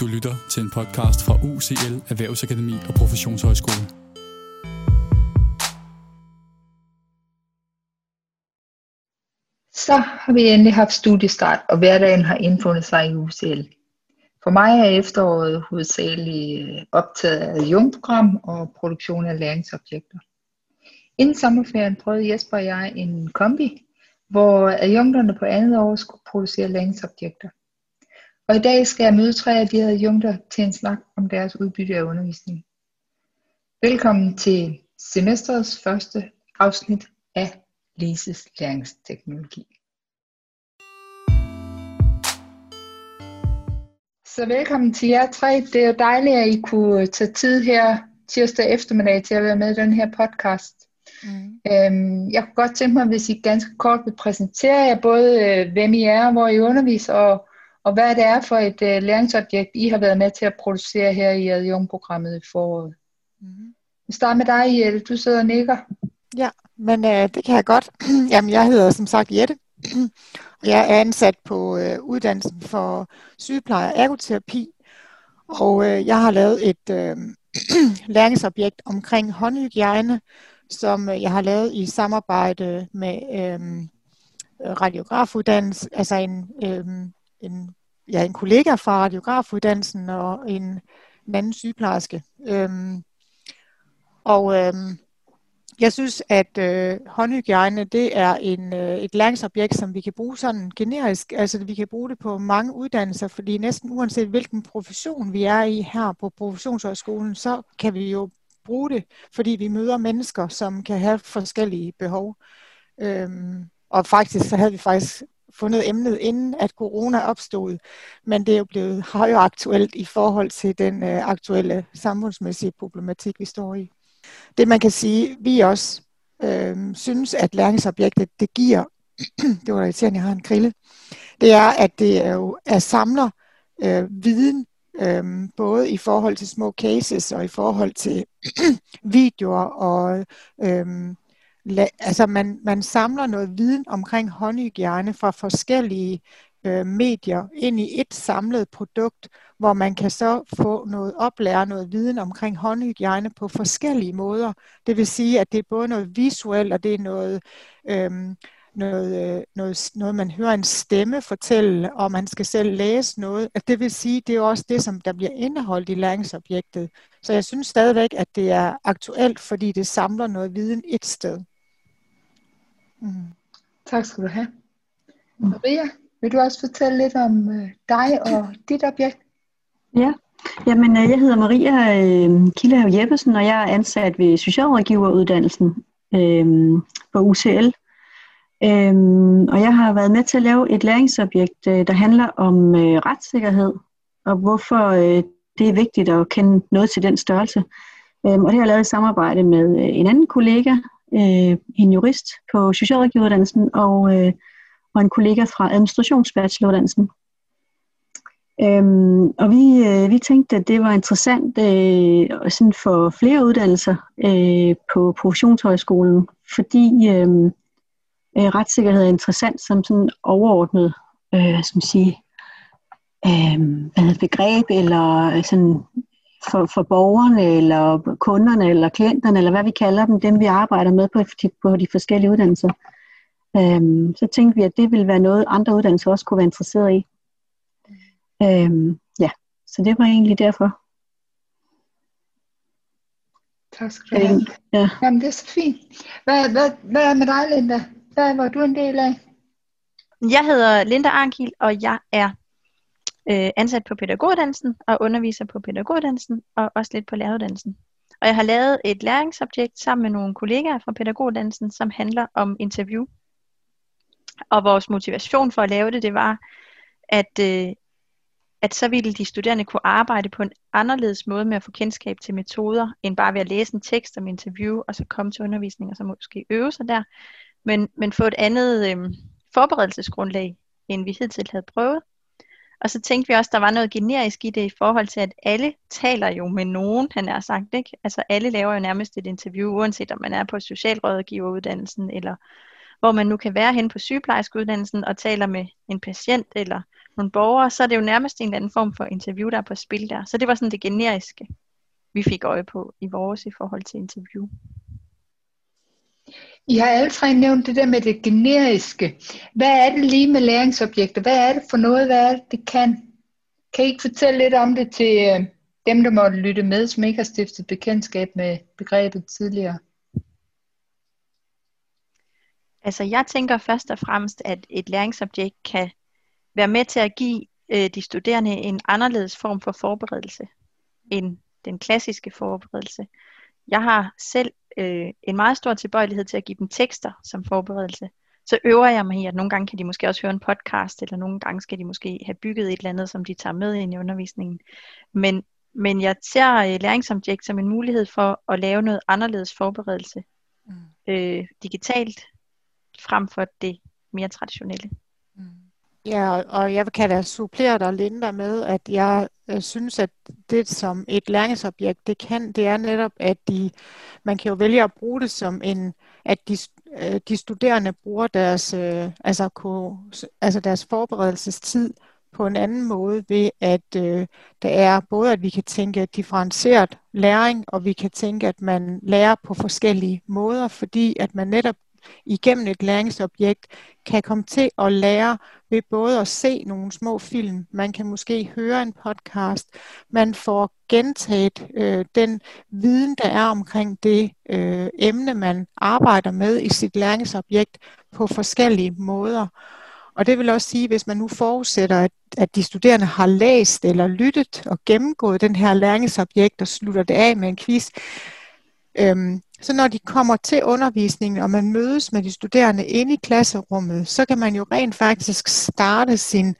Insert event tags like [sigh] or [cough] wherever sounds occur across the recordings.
Du lytter til en podcast fra UCL Erhvervsakademi og Professionshøjskole. Så har vi endelig haft studiestart, og hverdagen har indfundet sig i UCL. For mig er efteråret hovedsageligt øh, optaget af jungprogram og produktion af læringsobjekter. Inden sommerferien prøvede Jesper og jeg en kombi, hvor adjunkterne på andet år skulle producere læringsobjekter. Og i dag skal jeg møde tre af de adjunkter til en snak om deres udbytte af undervisning. Velkommen til semesterets første afsnit af Lises læringsteknologi. Så velkommen til jer tre. Det er jo dejligt, at I kunne tage tid her tirsdag eftermiddag til at være med i den her podcast. Mm. Øhm, jeg kunne godt tænke mig, hvis I ganske kort vil præsentere jer både, øh, hvem I er, hvor I underviser, og, og hvad det er for et øh, læringsobjekt, I har været med til at producere her i adjunktprogrammet i foråret. Mm. Vi starter med dig, Jette. Du sidder og nikker. Ja, men øh, det kan jeg godt. [clears throat] Jamen, jeg hedder som sagt Jette, og [clears throat] jeg er ansat på øh, uddannelsen for sygepleje og ergoterapi, og øh, jeg har lavet et øh, [clears throat] læringsobjekt omkring håndhygiejne, som øh, jeg har lavet i samarbejde med øh, radiografuddannelsen, altså en, øh, en, ja, en kollega fra radiografuddannelsen og en, en anden sygeplejerske. Øhm, og øhm, jeg synes, at øh, håndhygiejne, det er en, øh, et læringsobjekt, som vi kan bruge sådan generisk. Altså, vi kan bruge det på mange uddannelser, fordi næsten uanset hvilken profession vi er i her på professionshøjskolen, så kan vi jo bruge det, fordi vi møder mennesker, som kan have forskellige behov. Øhm, og faktisk, så havde vi faktisk fundet emnet inden, at corona opstod, men det er jo blevet højaktuelt i forhold til den øh, aktuelle samfundsmæssige problematik, vi står i. Det man kan sige, vi også øh, synes, at læringsobjektet, det giver, [clears throat] det var irriterende, jeg har en krille, det er, at det er jo er samler øh, viden, øh, både i forhold til små cases og i forhold til [clears throat] videoer og øh, altså man, man samler noget viden omkring håndhygiejne fra forskellige øh, medier ind i et samlet produkt, hvor man kan så få noget oplære, noget viden omkring håndhygiejne på forskellige måder. Det vil sige, at det er både noget visuelt, og det er noget, øhm, noget, øh, noget, noget, man hører en stemme fortælle, og man skal selv læse noget. At det vil sige, det er også det, som der bliver indeholdt i læringsobjektet. Så jeg synes stadigvæk, at det er aktuelt, fordi det samler noget viden et sted. Mm. Tak skal du have. Maria, vil du også fortælle lidt om øh, dig og dit objekt? Ja, Jamen, øh, jeg hedder Maria øh, Kildehav Jeppesen, og jeg er ansat ved Socialrådgiveruddannelsen øh, på UCL. Øh, og jeg har været med til at lave et læringsobjekt, øh, der handler om øh, retssikkerhed, og hvorfor øh, det er vigtigt at kende noget til den størrelse. Øh, og det har jeg lavet i samarbejde med øh, en anden kollega, øh, en jurist på Socialrådgiveruddannelsen, og, øh, og en kollega fra administrationsbacheloruddannelsen. Øhm, og vi, øh, vi tænkte, at det var interessant øh, sådan for flere uddannelser øh, på professionshøjskolen, fordi øhm, øh, retssikkerhed er interessant som sådan overordnet øh, som sige, øh, hvad begreb, eller øh, sådan for, for borgerne, eller kunderne, eller klienterne, eller hvad vi kalder dem, dem vi arbejder med på, på de forskellige uddannelser. Øh, så tænkte vi, at det ville være noget, andre uddannelser også kunne være interesseret i. Øhm, ja, så det var egentlig derfor. Tak skal du have. Øhm, ja. Jamen, det er så fint. Hvad, hvad, hvad er med dig, Linda? Hvad var du en del af? Jeg hedder Linda Arnkil, og jeg er øh, ansat på pædagoguddannelsen og underviser på pædagoguddannelsen og også lidt på læreruddannelsen. Og jeg har lavet et læringsobjekt sammen med nogle kollegaer fra pædagoguddannelsen, som handler om interview. Og vores motivation for at lave det, det var, at øh, at så ville de studerende kunne arbejde på en anderledes måde med at få kendskab til metoder, end bare ved at læse en tekst om interview, og så komme til undervisning, og så måske øve sig der, men, men få et andet øh, forberedelsesgrundlag, end vi hidtil havde prøvet. Og så tænkte vi også, der var noget generisk i det i forhold til, at alle taler jo med nogen, han er sagt, ikke? Altså alle laver jo nærmest et interview, uanset om man er på socialrådgiveruddannelsen, eller hvor man nu kan være hen på sygeplejerskeuddannelsen og taler med en patient, eller nogle borgere, så er det jo nærmest en eller anden form for interview, der er på spil der. Så det var sådan det generiske, vi fik øje på i vores i forhold til interview. I har alle tre nævnt det der med det generiske. Hvad er det lige med læringsobjekter? Hvad er det for noget? Hvad er det, det kan? Kan I ikke fortælle lidt om det til øh, dem, der måtte lytte med, som ikke har stiftet bekendtskab med begrebet tidligere? Altså jeg tænker først og fremmest, at et læringsobjekt kan være med til at give øh, de studerende en anderledes form for forberedelse end den klassiske forberedelse. Jeg har selv øh, en meget stor tilbøjelighed til at give dem tekster som forberedelse. Så øver jeg mig i, at nogle gange kan de måske også høre en podcast, eller nogle gange skal de måske have bygget et eller andet, som de tager med ind i undervisningen. Men, men jeg ser øh, læringsobjekt som en mulighed for at lave noget anderledes forberedelse mm. øh, digitalt, frem for det mere traditionelle. Mm. Ja, og jeg kan da supplere dig, Linda, med, at jeg øh, synes, at det som et læringsobjekt, det kan, det er netop, at de, man kan jo vælge at bruge det som en, at de, øh, de studerende bruger deres, øh, altså, ko, altså deres forberedelsestid på en anden måde ved, at øh, der er både, at vi kan tænke differentieret læring, og vi kan tænke, at man lærer på forskellige måder, fordi at man netop igennem et læringsobjekt kan komme til at lære ved både at se nogle små film, man kan måske høre en podcast, man får gentaget øh, den viden, der er omkring det øh, emne, man arbejder med i sit læringsobjekt på forskellige måder. Og det vil også sige, hvis man nu forudsætter, at, at de studerende har læst eller lyttet og gennemgået den her læringsobjekt og slutter det af med en quiz, øhm, så når de kommer til undervisningen, og man mødes med de studerende inde i klasserummet, så kan man jo rent faktisk starte sin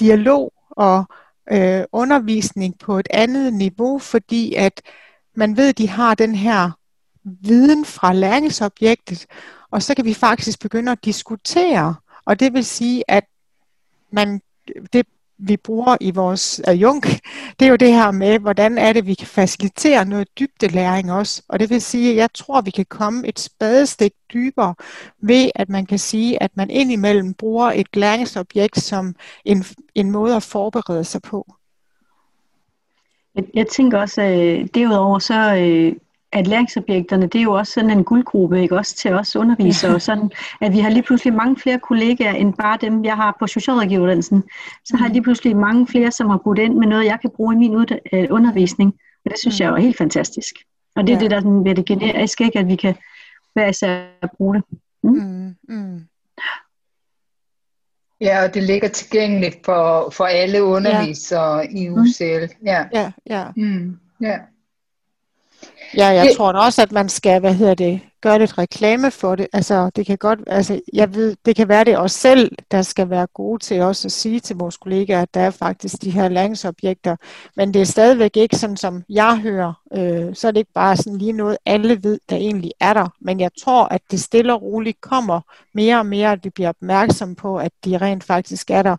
dialog og øh, undervisning på et andet niveau, fordi at man ved, at de har den her viden fra læringsobjektet, og så kan vi faktisk begynde at diskutere, og det vil sige, at man, det vi bruger i vores adjunk, det er jo det her med, hvordan er det, vi kan facilitere noget dybdelæring også. Og det vil sige, at jeg tror, vi kan komme et spadestik dybere ved, at man kan sige, at man indimellem bruger et læringsobjekt som en, en måde at forberede sig på. Jeg, jeg tænker også, at øh, derudover så øh, at læringsobjekterne, det er jo også sådan en guldgruppe, ikke også til os undervisere, ja. sådan, at vi har lige pludselig mange flere kollegaer, end bare dem, jeg har på socialrådgiveruddannelsen. Så har jeg lige pludselig mange flere, som har budt ind med noget, jeg kan bruge i min øh, undervisning, og det synes jeg er helt fantastisk. Og det er ja. det, der ved det generiske, ikke? at vi kan hver især bruge det. Mm? Mm, mm. Ja, og det ligger tilgængeligt for, for alle undervisere ja. i UCL. Mm. Ja, ja. ja. Mm. ja. Ja, jeg det, tror også, at man skal, hvad hedder det, gøre lidt reklame for det. Altså, det kan godt, altså, jeg ved, det kan være det os selv, der skal være gode til også at sige til vores kollegaer, at der er faktisk de her læringsobjekter. Men det er stadigvæk ikke sådan, som jeg hører. Øh, så er det ikke bare sådan lige noget, alle ved, der egentlig er der. Men jeg tror, at det stille og roligt kommer mere og mere, at vi bliver opmærksom på, at de rent faktisk er der.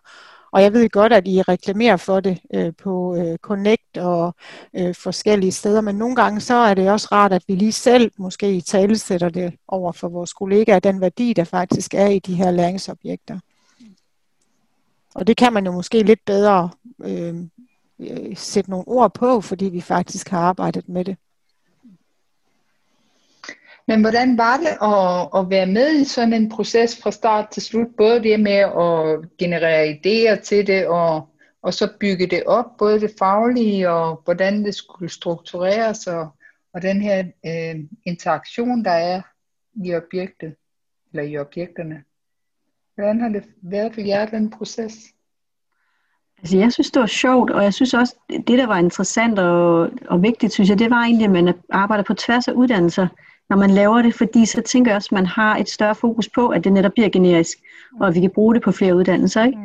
Og jeg ved godt, at I reklamerer for det øh, på øh, Connect og øh, forskellige steder, men nogle gange så er det også rart, at vi lige selv måske i tale sætter det over for vores kollegaer, den værdi, der faktisk er i de her læringsobjekter. Og det kan man jo måske lidt bedre øh, øh sætte nogle ord på, fordi vi faktisk har arbejdet med det. Men hvordan var det at, at være med i sådan en proces fra start til slut? Både det med at generere idéer til det, og, og så bygge det op, både det faglige, og hvordan det skulle struktureres, og, og den her øh, interaktion, der er i objektet, eller i objekterne. Hvordan har det været for jer, den proces? Altså, jeg synes, det var sjovt, og jeg synes også, det, der var interessant og, og vigtigt, synes jeg, det var egentlig, at man arbejder på tværs af uddannelser når man laver det, fordi så tænker jeg også, at man har et større fokus på, at det netop bliver generisk, og at vi kan bruge det på flere uddannelser. Ikke?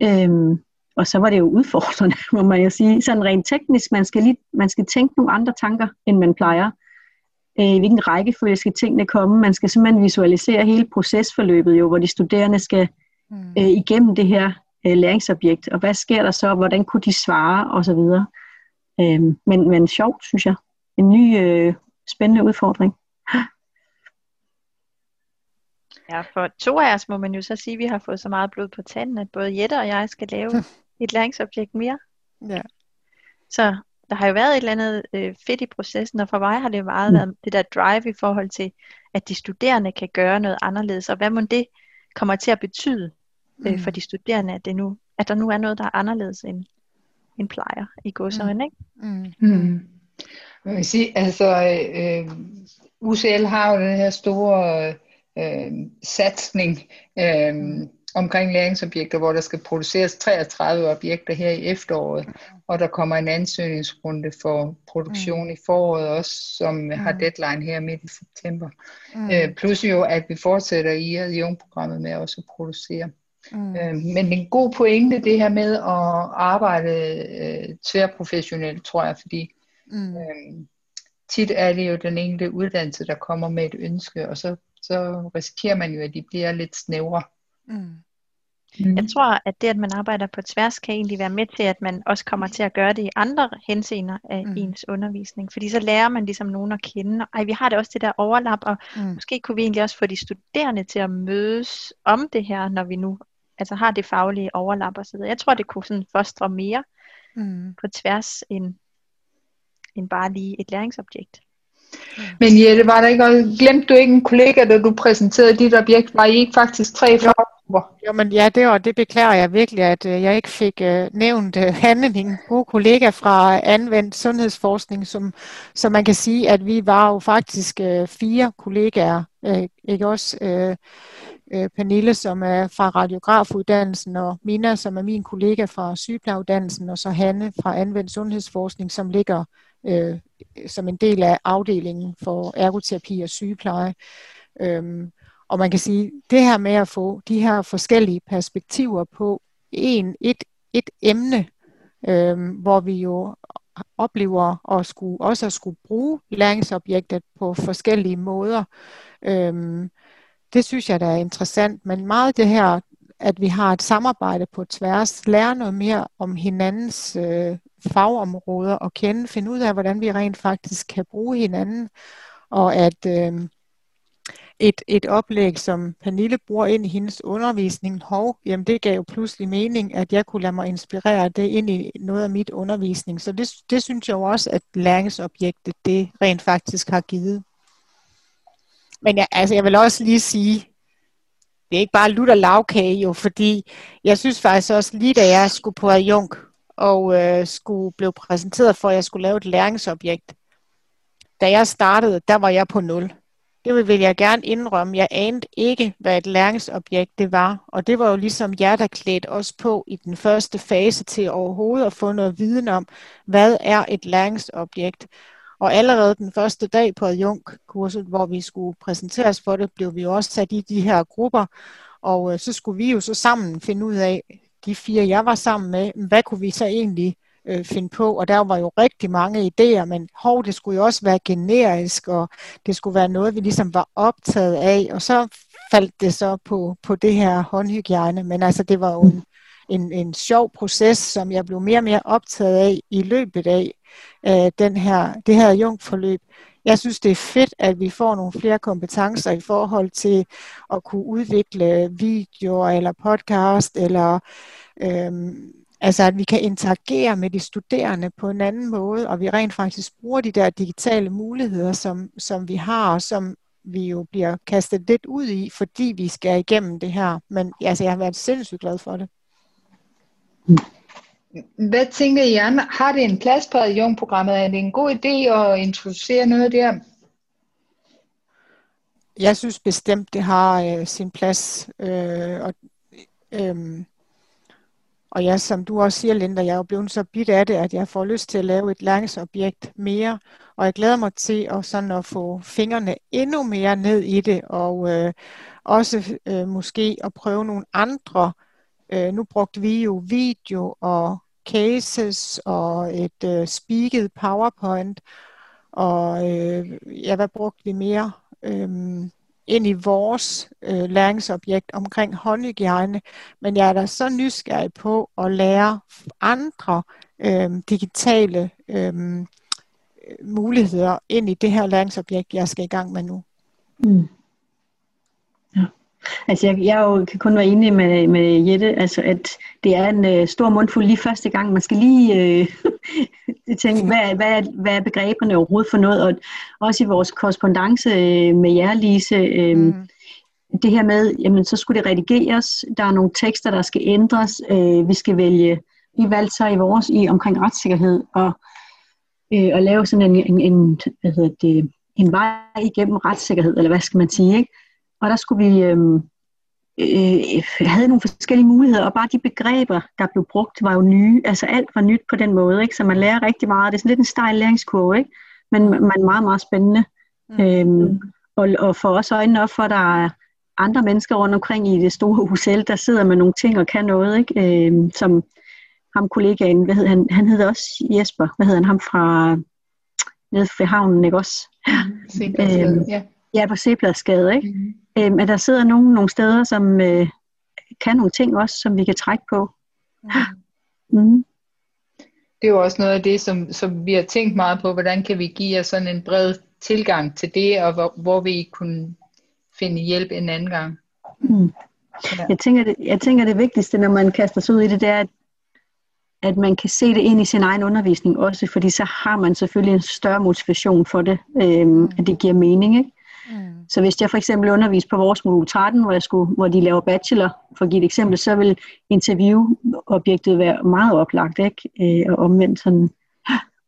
Mm. Øhm, og så var det jo udfordrende, [laughs] må man jo sige. Sådan rent teknisk, man skal, lige, man skal tænke nogle andre tanker, end man plejer. Øh, I hvilken rækkefølge skal tingene komme? Man skal simpelthen visualisere hele procesforløbet, jo, hvor de studerende skal mm. øh, igennem det her øh, læringsobjekt. Og hvad sker der så? Hvordan kunne de svare? Og så videre. Øh, men, men sjovt, synes jeg. En ny øh, spændende udfordring. Ja, for to af os må man jo så sige, at vi har fået så meget blod på tanden, at både Jette og jeg skal lave [laughs] et læringsobjekt mere. Ja. Så der har jo været et eller andet øh, fedt i processen, og for mig har det meget været det der drive i forhold til, at de studerende kan gøre noget anderledes, og hvad må det kommer til at betyde øh, for de studerende, at, det nu, at der nu er noget, der er anderledes end, end plejer i godsøjne, ikke? Mm. Mm. Jeg vil sige, altså, øh, UCL har jo den her store øh, satsning øh, omkring læringsobjekter, hvor der skal produceres 33 objekter her i efteråret, og der kommer en ansøgningsrunde for produktion i foråret også, som har deadline her midt i september. Mm. Øh, plus jo, at vi fortsætter i adjunktprogrammet med også at producere. Mm. Øh, men en god pointe, det her med at arbejde øh, tværprofessionelt, tror jeg, fordi Mm. øh, tit er det jo den enkelte uddannelse, der kommer med et ønske, og så, så risikerer man jo, at de bliver lidt snævre. Mm. Mm. Jeg tror, at det, at man arbejder på tværs, kan egentlig være med til, at man også kommer til at gøre det i andre henseender af Mm. ens undervisning. Fordi så lærer man ligesom nogen at kende. Ej, vi har det også det der overlap, og Mm. måske kunne vi egentlig også få de studerende til at mødes om det her, når vi nu altså har det faglige overlap osv. Jeg tror, det kunne sådan fostre mere Mm. på tværs end, end bare lige et læringsobjekt. Men Jette, var der ikke, også- glemte du ikke en kollega, da du præsenterede dit objekt? Var I ikke faktisk tre faggrupper? Jo, men ja, det, og det beklager jeg virkelig, at øh, jeg ikke fik øh, nævnt øh, Hanne, min gode kollega fra anvendt sundhedsforskning, som, som man kan sige, at vi var jo faktisk øh, fire kollegaer, øh, ikke også? Øh, øh, Pernille, som er fra radiografuddannelsen, og Mina, som er min kollega fra sygeplejeuddannelsen, og så Hanne fra anvendt sundhedsforskning, som ligger øh, som en del af afdelingen for ergoterapi og sygepleje. Øhm, og man kan sige, det her med at få de her forskellige perspektiver på en, et, et emne, øhm, hvor vi jo oplever at skulle, også at skulle bruge læringsobjektet på forskellige måder, øhm, det synes jeg, der er interessant. Men meget det her, at vi har et samarbejde på tværs, lære noget mere om hinandens øh, fagområder og kende, finde ud af, hvordan vi rent faktisk kan bruge hinanden, og at øh, et, et oplæg, som Pernille bruger ind i hendes undervisning, hov, jamen det gav jo pludselig mening, at jeg kunne lade mig inspirere det ind i noget af mit undervisning. Så det, det synes jeg jo også, at læringsobjektet, det rent faktisk har givet. Men jeg, altså, jeg vil også lige sige, det er ikke bare lutter lavkage jo, fordi jeg synes faktisk også lige da jeg skulle på adjunk og øh, skulle blive præsenteret for, at jeg skulle lave et læringsobjekt. Da jeg startede, der var jeg på nul. Det vil jeg gerne indrømme. Jeg anede ikke, hvad et læringsobjekt det var. Og det var jo ligesom jer, der klædte os på i den første fase til overhovedet at få noget viden om, hvad er et læringsobjekt. Og allerede den første dag på adjunktkurset, hvor vi skulle præsenteres for det, blev vi også sat i de her grupper. Og øh, så skulle vi jo så sammen finde ud af, de fire jeg var sammen med, hvad kunne vi så egentlig øh, finde på? Og der var jo rigtig mange idéer, men hov, det skulle jo også være generisk, og det skulle være noget, vi ligesom var optaget af. Og så faldt det så på, på det her håndhygiejne. Men altså, det var jo en, en, en sjov proces, som jeg blev mere og mere optaget af i løbet af øh, den her, det her jungforløb. Jeg synes, det er fedt, at vi får nogle flere kompetencer i forhold til at kunne udvikle videoer eller podcast, eller øhm, altså at vi kan interagere med de studerende på en anden måde, og vi rent faktisk bruger de der digitale muligheder, som, som vi har, og som vi jo bliver kastet lidt ud i, fordi vi skal igennem det her. Men altså, jeg har været sindssygt glad for det. Mm. Hvad tænker I andre? Har det en plads på adjunktprogrammet? Er det en god idé at introducere noget der? Jeg synes bestemt, det har øh, sin plads. Øh, og, øh, og ja, som du også siger, Linda, jeg er jo blevet så bit af det, at jeg får lyst til at lave et læringsobjekt mere. Og jeg glæder mig til at, sådan at få fingrene endnu mere ned i det, og øh, også øh, måske at prøve nogle andre. Øh, nu brugte vi jo video og cases og et øh, speaket PowerPoint. Og øh, ja, hvad brugte vi mere? Øhm, ind i vores øh, læringsobjekt omkring håndhygiejne, men jeg er da så nysgerrig på at lære andre øh, digitale øh, muligheder ind i det her læringsobjekt, jeg skal i gang med nu. Mm. Altså, jeg, jeg jo, kan kun være enig med, med Jette, altså, at det er en uh, stor mundfuld lige første gang. Man skal lige uh, [laughs] tænke, hvad, hvad, er, hvad er begreberne overhovedet for noget? Og også i vores korrespondence uh, med jer, Lise, uh, mm. det her med, jamen, så skulle det redigeres. Der er nogle tekster, der skal ændres. Uh, vi skal vælge, vi valgte så i vores i omkring retssikkerhed, og, uh, og lave sådan en, en, en hvad hedder det, en vej igennem retssikkerhed, eller hvad skal man sige, ikke? Og der skulle vi øh, øh, havde nogle forskellige muligheder, og bare de begreber, der blev brugt, var jo nye. Altså alt var nyt på den måde, ikke? så man lærer rigtig meget. Det er sådan lidt en stejl læringskurve, ikke? men man meget, meget spændende. Mm. Øhm, og, og for os øjnene op for, at der er andre mennesker rundt omkring i det store husel, der sidder med nogle ting og kan noget, ikke? Øhm, som ham kollegaen, hvad hed han, han hedder også Jesper, hvad hedder han, ham fra nede ved havnen, ikke også? Mm. Øhm, ja. Ja, på Sepladsgade, ikke? Mm. Øhm, at der sidder nogen nogle steder, som øh, kan nogle ting også, som vi kan trække på. Mm. Mm. Det er jo også noget af det, som, som vi har tænkt meget på, hvordan kan vi give jer sådan en bred tilgang til det, og hvor, hvor vi kunne finde hjælp en anden gang. Mm. Ja. Jeg, tænker, det, jeg tænker, det vigtigste, når man kaster sig ud i det, det er, at, at man kan se det ind i sin egen undervisning også, fordi så har man selvfølgelig en større motivation for det, øhm, mm. at det giver mening. Ikke? Mm. Så hvis jeg for eksempel underviser på vores modul 13, hvor, jeg skulle, hvor de laver bachelor, for at give et eksempel, så vil interviewobjektet være meget oplagt, ikke? Øh, og omvendt sådan,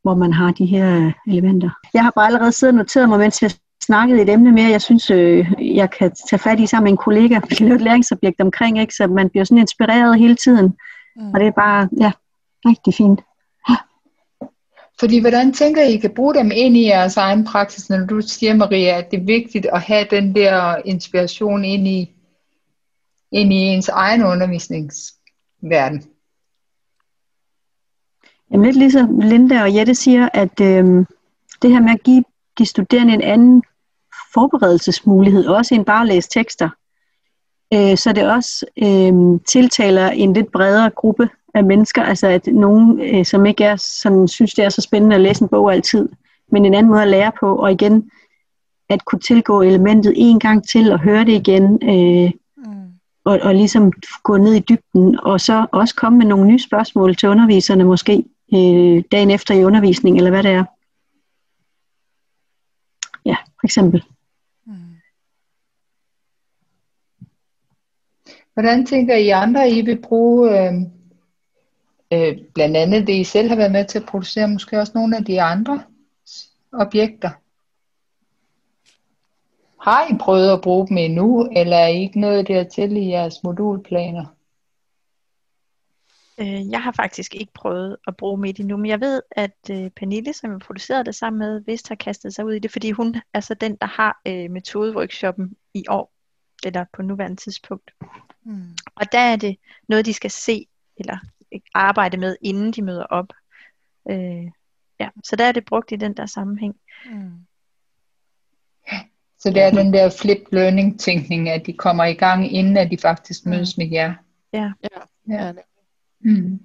hvor man har de her elementer. Jeg har bare allerede siddet og noteret mig, mens jeg snakkede et emne mere, jeg synes, øh, jeg kan tage fat i sammen med en kollega. Vi kan lave et læringsobjekt omkring, ikke? så man bliver sådan inspireret hele tiden. Mm. Og det er bare, ja, rigtig fint. Fordi hvordan tænker I, I kan bruge dem ind i jeres egen praksis, når du siger, Maria, at det er vigtigt at have den der inspiration ind i, ind i ens egen undervisningsverden? Jamen lidt ligesom Linda og Jette siger, at øh, det her med at give de studerende en anden forberedelsesmulighed, også end bare at læse tekster, øh, så det også øh, tiltaler en lidt bredere gruppe af mennesker, altså at nogen, øh, som ikke er sådan, synes, det er så spændende at læse en bog altid, men en anden måde at lære på, og igen, at kunne tilgå elementet en gang til og høre det igen, øh, mm. og, og ligesom gå ned i dybden, og så også komme med nogle nye spørgsmål til underviserne måske øh, dagen efter i undervisning, eller hvad det er. Ja, for eksempel. Mm. Hvordan tænker I andre, I vil bruge øh, øh, blandt andet det, I selv har været med til at producere, måske også nogle af de andre objekter. Har I prøvet at bruge dem endnu, eller er I ikke noget dertil i jeres modulplaner? Øh, jeg har faktisk ikke prøvet at bruge mit endnu, men jeg ved, at øh, Pernille, som jeg producerede det sammen med, vist har kastet sig ud i det, fordi hun er så den, der har øh, metodeworkshoppen i år, eller på nuværende tidspunkt. Mm. Og der er det noget, de skal se, eller arbejde med, inden de møder op. Øh, ja, så der er det brugt i den der sammenhæng. Mm. Så det er den der flip learning tænkning, at de kommer i gang, inden at de faktisk mødes mm. med jer. Ja. ja. ja. Mm.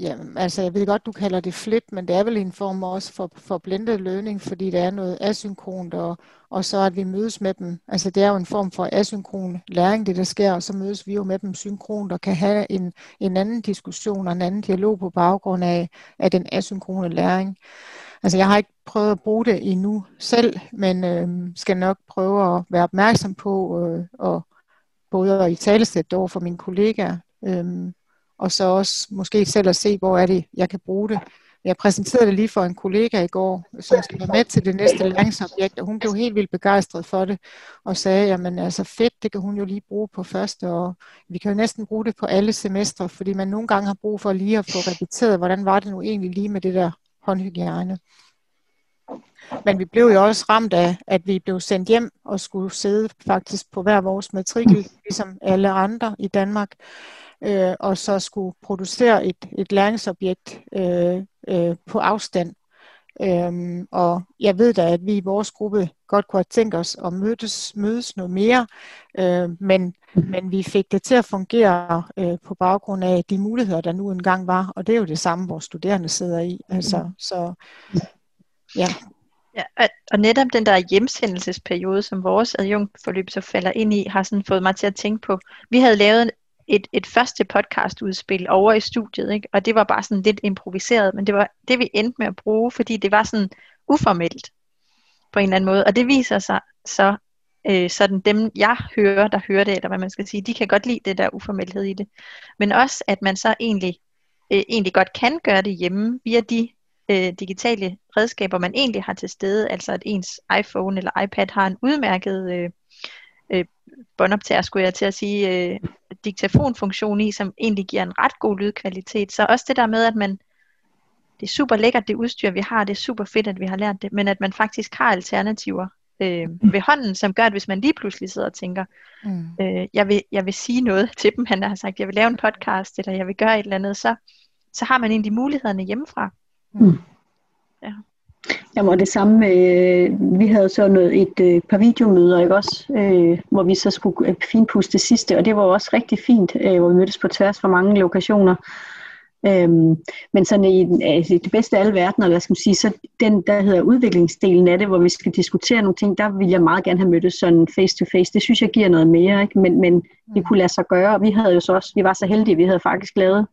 Ja, altså jeg ved godt, du kalder det flip, men det er vel en form også for, for blended learning, fordi det er noget asynkront, og, og så at vi mødes med dem. Altså det er jo en form for asynkron læring, det der sker, og så mødes vi jo med dem synkront og kan have en, en anden diskussion og en anden dialog på baggrund af, af den asynkrone læring. Altså jeg har ikke prøvet at bruge det endnu selv, men øh, skal nok prøve at være opmærksom på øh, og både at i talesætte over for mine kollegaer, øh, og så også måske selv at se, hvor er det, jeg kan bruge det. Jeg præsenterede det lige for en kollega i går, som skal være med til det næste læringsobjekt, og hun blev helt vildt begejstret for det, og sagde, jamen altså fedt, det kan hun jo lige bruge på første, og vi kan jo næsten bruge det på alle semestre, fordi man nogle gange har brug for lige at få repeteret, hvordan var det nu egentlig lige med det der håndhygiejne. Men vi blev jo også ramt af, at vi blev sendt hjem og skulle sidde faktisk på hver vores matrikel, ligesom alle andre i Danmark øh, og så skulle producere et, et læringsobjekt øh, øh, på afstand. Øhm, og jeg ved da, at vi i vores gruppe godt kunne have tænkt os at mødes, mødes noget mere, øh, men, men vi fik det til at fungere øh, på baggrund af de muligheder, der nu engang var, og det er jo det samme, vores studerende sidder i. Altså, så, ja. Ja, og, og netop den der hjemsendelsesperiode, som vores adjunktforløb så falder ind i, har sådan fået mig til at tænke på, vi havde lavet et, et første podcastudspil over i studiet, ikke? og det var bare sådan lidt improviseret, men det var det, vi endte med at bruge, fordi det var sådan uformelt på en eller anden måde, og det viser sig så, øh, sådan dem jeg hører, der hører det, eller hvad man skal sige, de kan godt lide det der uformelhed i det, men også at man så egentlig, øh, egentlig godt kan gøre det hjemme via de øh, digitale redskaber, man egentlig har til stede, altså at ens iPhone eller iPad har en udmærket øh, øh, båndoptager, skulle jeg til at sige, øh, diktafonfunktion i, som egentlig giver en ret god lydkvalitet. Så også det der med, at man, det er super lækkert, det udstyr, vi har, det er super fedt, at vi har lært det, men at man faktisk har alternativer øh, mm. ved hånden, som gør, at hvis man lige pludselig sidder og tænker, mm. øh, jeg, vil, jeg vil sige noget [laughs] til dem, han har sagt, jeg vil lave en podcast, eller jeg vil gøre et eller andet, så, så har man egentlig mulighederne hjemmefra. Mm. Ja. Jamen, og det samme, øh, vi havde så noget, et øh, par videomøder, ikke også, øh, hvor vi så skulle øh, finpuste det sidste, og det var også rigtig fint, øh, hvor vi mødtes på tværs fra mange lokationer. Øhm, men sådan i altså, det bedste af alle verdener, hvad skal man sige, så den, der hedder udviklingsdelen af det, hvor vi skal diskutere nogle ting, der vil jeg meget gerne have mødtes sådan face to face. Det synes jeg giver noget mere, ikke? Men, men det kunne lade sig gøre, og vi havde jo så også, vi var så heldige, vi havde faktisk lavet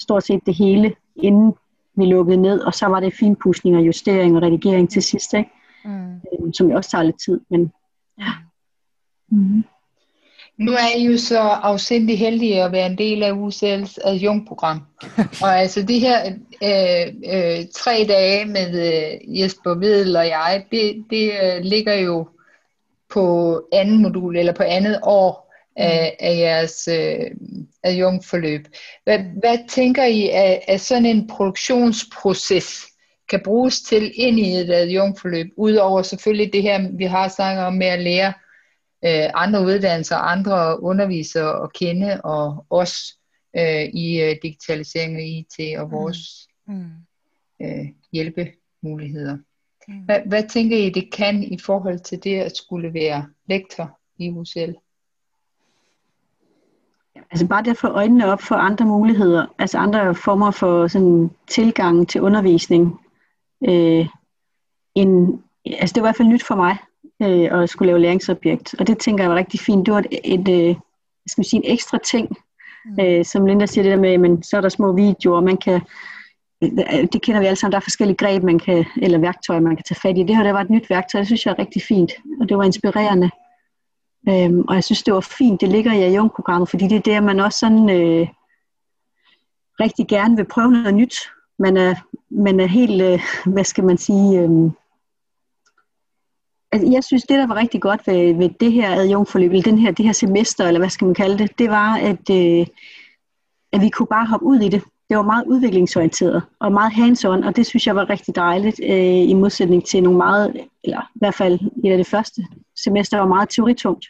stort set det hele, inden vi lukkede ned, og så var det finpudsning og justering og redigering til sidst, ikke? Mm. Øhm, som jo også tager lidt tid. Men, ja. Mm. Nu er I jo så afsindig heldige at være en del af UCL's adjunktprogram. [laughs] og altså det her øh, øh, tre dage med øh, Jesper Vedel og jeg, det, det øh, ligger jo på anden modul eller på andet år af, af jeres øh, adjunktforløb. Hvad, hvad tænker I, at, at sådan en produktionsproces kan bruges til ind i et adjunktforløb, udover selvfølgelig det her, vi har snakket om med at lære øh, andre uddannelser, andre undervisere at kende, og os øh, i øh, digitalisering og IT og vores mm. øh, hjælpemuligheder. Mm. Hvad, hvad tænker I, det kan i forhold til det at skulle være lektor i UCL? Altså bare det at få øjnene op for andre muligheder, altså andre former for sådan tilgang til undervisning. Øh, en, altså det var i hvert fald nyt for mig øh, at skulle lave læringsobjekt, og det tænker jeg var rigtig fint. Det var et, et øh, skal man sige, en ekstra ting, mm. øh, som Linda siger det der med, men så er der små videoer, man kan øh, det kender vi alle sammen, der er forskellige greb, man kan, eller værktøjer, man kan tage fat i. Det her der var et nyt værktøj, det synes jeg er rigtig fint, og det var inspirerende. Øhm, og jeg synes, det var fint, det ligger i adjunktprogrammet, fordi det er der, man også sådan øh, rigtig gerne vil prøve noget nyt. Man er, man er helt, øh, [laughs] hvad skal man sige, øh, altså jeg synes, det der var rigtig godt ved, ved det her adjungforløb, eller den her, det her semester, eller hvad skal man kalde det, det var, at, øh, at vi kunne bare hoppe ud i det. Det var meget udviklingsorienteret og meget hands-on, og det synes jeg var rigtig dejligt, øh, i modsætning til nogle meget, eller i hvert fald i det første semester var meget teoritungt.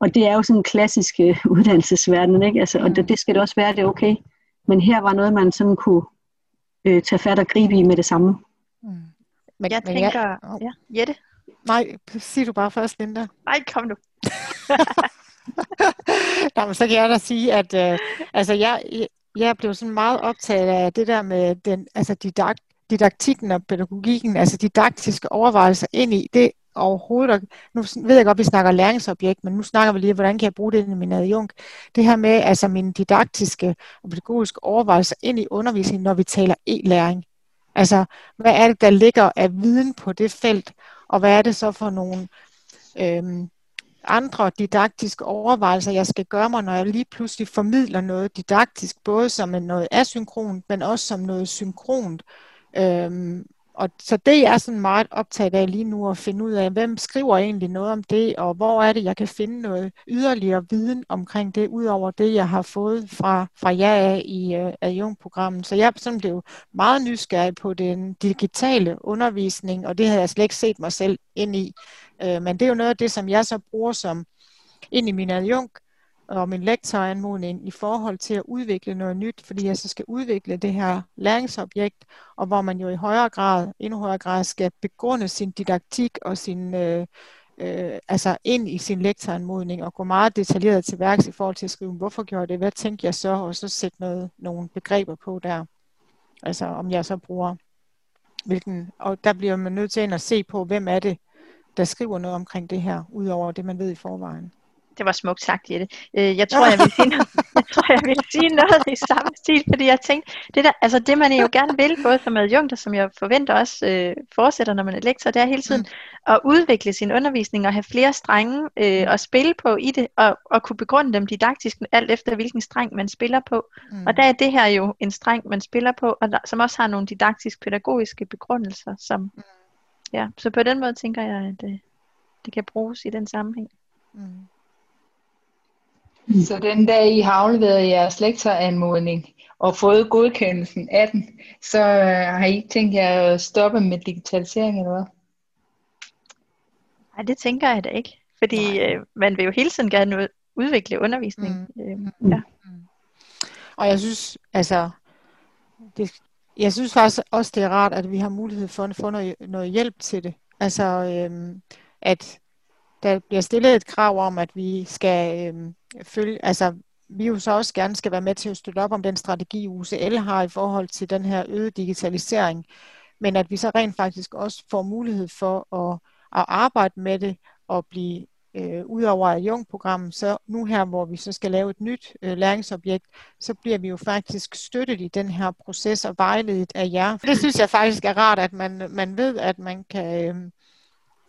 Og det er jo sådan en klassisk øh, [laughs] uddannelsesverden, ikke? Altså, og det, det skal det også være, det er okay. Men her var noget, man sådan kunne øh, tage fat og gribe i med det samme. Mm. Men, jeg men tænker, jeg, oh. ja, Jette? Nej, sig du bare først, Linda. Nej, kom nu. [laughs] Nå, men så kan jeg da sige, at øh, altså jeg, jeg blev sådan meget optaget af det der med den, altså didakt, didaktikken og pædagogikken, altså didaktiske overvejelser ind i, det overhovedet, nu ved jeg godt, at vi snakker læringsobjekt, men nu snakker vi lige, hvordan kan jeg bruge det i min adjunkt. Det her med altså mine didaktiske og pædagogiske overvejelser ind i undervisningen, når vi taler e-læring. Altså, hvad er det, der ligger af viden på det felt, og hvad er det så for nogle øhm, andre didaktiske overvejelser, jeg skal gøre mig, når jeg lige pludselig formidler noget didaktisk, både som noget asynkront, men også som noget synkront. Øhm, og så det er sådan meget optaget af lige nu at finde ud af, hvem skriver egentlig noget om det, og hvor er det, jeg kan finde noget yderligere viden omkring det, udover det, jeg har fået fra, fra jer af i øh, adjunktprogrammet. Så jeg sådan blev meget nysgerrig på den digitale undervisning, og det havde jeg slet ikke set mig selv ind i. Øh, men det er jo noget af det, som jeg så bruger som ind i min adjunk og min lektoranmodning i forhold til at udvikle noget nyt, fordi jeg så skal udvikle det her læringsobjekt, og hvor man jo i højere grad, endnu højere grad skal begrunde sin didaktik og sin, øh, øh, altså ind i sin lektoranmodning og gå meget detaljeret til værks i forhold til at skrive, hvorfor gjorde det, hvad tænkte jeg så, og så sætte noget, nogle begreber på der. Altså om jeg så bruger hvilken, og der bliver man nødt til at se på, hvem er det, der skriver noget omkring det her, udover det, man ved i forvejen. Det var smukt sagt, Jette. Øh, jeg tror, jeg vil sige noget, [laughs] jeg tror, jeg vil sige noget i samme stil, fordi jeg tænkte, det, der, altså det man jo gerne vil, både som adjunkt og som jeg forventer også øh, fortsætter, når man er lektor, det er hele tiden mm. at udvikle sin undervisning og have flere strenge øh, at spille på i det, og, og kunne begrunde dem didaktisk, alt efter hvilken streng man spiller på. Mm. Og der er det her jo en streng, man spiller på, og der, som også har nogle didaktisk-pædagogiske begrundelser. Som, mm. Ja, så på den måde tænker jeg, at det, det kan bruges i den sammenhæng. Mm. Mm. Så den dag I har afleveret jeres lektoranmodning og fået godkendelsen af den, så øh, har I ikke tænkt jer at stoppe med digitalisering eller hvad? Nej, det tænker jeg da ikke. Fordi øh, man vil jo hele tiden gerne udvikle undervisning. Mm. Øh, mm. ja. Mm. Og jeg synes, altså, det, jeg synes faktisk også, det er rart, at vi har mulighed for at få noget, noget hjælp til det. Altså, øhm, at der bliver stillet et krav om, at vi skal øhm, følge, altså vi jo så også gerne skal være med til at støtte op om den strategi, UCL har i forhold til den her øgede digitalisering, men at vi så rent faktisk også får mulighed for at, at arbejde med det og blive øh, ud over adjunktprogrammet, så nu her, hvor vi så skal lave et nyt øh, læringsobjekt, så bliver vi jo faktisk støttet i den her proces og vejledet af jer. Det synes jeg faktisk er rart, at man, man ved, at man kan, øh,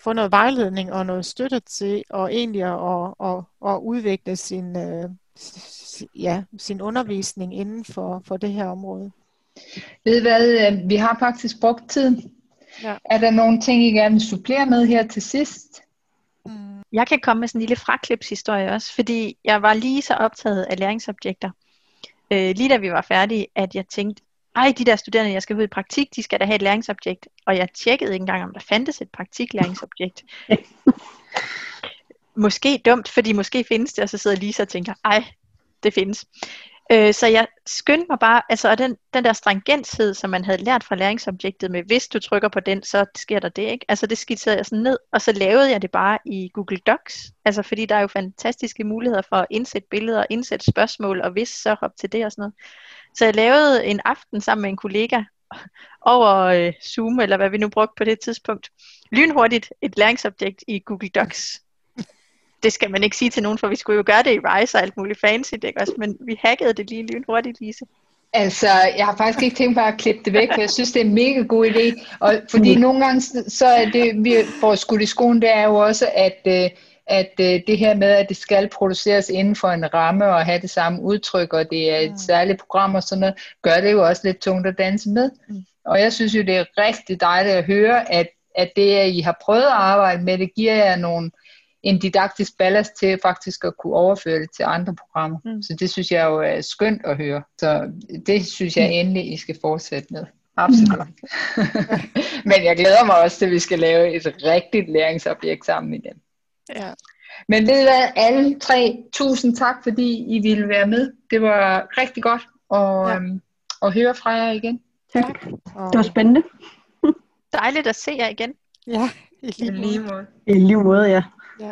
få noget vejledning og noget støtte til og egentlig at, at, at udvikle sin, øh, ja, sin undervisning inden for, for det her område. Ved hvad, øh, vi har faktisk brugt tiden. Ja. Er der nogle ting, I gerne vil supplere med her til sidst? Jeg kan komme med sådan en lille fraklipshistorie også, fordi jeg var lige så optaget af læringsobjekter, øh, lige da vi var færdige, at jeg tænkte, ej, de der studerende, jeg skal ud i praktik, de skal da have et læringsobjekt. Og jeg tjekkede ikke engang, om der fandtes et praktiklæringsobjekt. [laughs] måske dumt, fordi måske findes det, og så sidder Lisa og tænker, ej, det findes. Øh, så jeg skyndte mig bare, altså og den, den der stringenshed, som man havde lært fra læringsobjektet med, hvis du trykker på den, så sker der det, ikke? Altså det skitserede jeg sådan ned, og så lavede jeg det bare i Google Docs, altså fordi der er jo fantastiske muligheder for at indsætte billeder, indsætte spørgsmål, og hvis så hop til det og sådan noget. Så jeg lavede en aften sammen med en kollega over øh, Zoom, eller hvad vi nu brugte på det tidspunkt, lynhurtigt et læringsobjekt i Google Docs. Det skal man ikke sige til nogen, for vi skulle jo gøre det i Rise og alt muligt fancy, ikke også? men vi hackede det lige lynhurtigt, Lise. Altså, jeg har faktisk ikke tænkt mig at klippe det væk, for jeg synes, det er en mega god idé. Og fordi mm. nogle gange, så er det, vi får skudt i skoen, det er jo også, at øh, at øh, det her med, at det skal produceres inden for en ramme og have det samme udtryk, og det er et mm. særligt program og sådan noget, gør det jo også lidt tungt at danse med. Mm. Og jeg synes jo, det er rigtig dejligt at høre, at, at det, at I har prøvet at arbejde med, det giver jer nogle, en didaktisk ballast til faktisk at kunne overføre det til andre programmer. Mm. Så det synes jeg jo er skønt at høre. Så det synes jeg endelig, I skal fortsætte med. Absolut. Mm. [laughs] Men jeg glæder mig også til, at vi skal lave et rigtigt læringsobjekt sammen igen. Ja. Men ved hvad, alle tre, tusind tak, fordi I ville være med. Det var rigtig godt at, ja. øhm, at høre fra jer igen. Tak. tak. Det var spændende. Dejligt at se jer igen. Ja, i lige måde. I lige måde, I måde ja.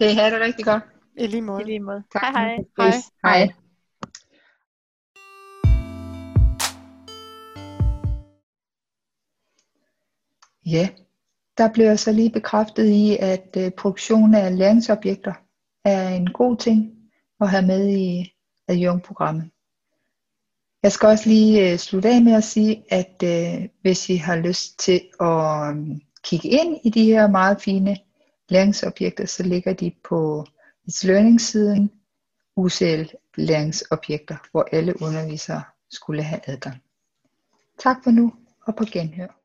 Okay, have det rigtig godt. I lige måde. I lige måde. Tak. Hej hej. Hej. hej. Ja, der blev jeg så lige bekræftet i, at øh, produktion af læringsobjekter er en god ting at have med i adjunktprogrammet. Jeg skal også lige øh, slutte af med at sige, at øh, hvis I har lyst til at kigge ind i de her meget fine læringsobjekter, så ligger de på It's Learning-siden UCL læringsobjekter, hvor alle undervisere skulle have adgang. Tak for nu, og på genhør.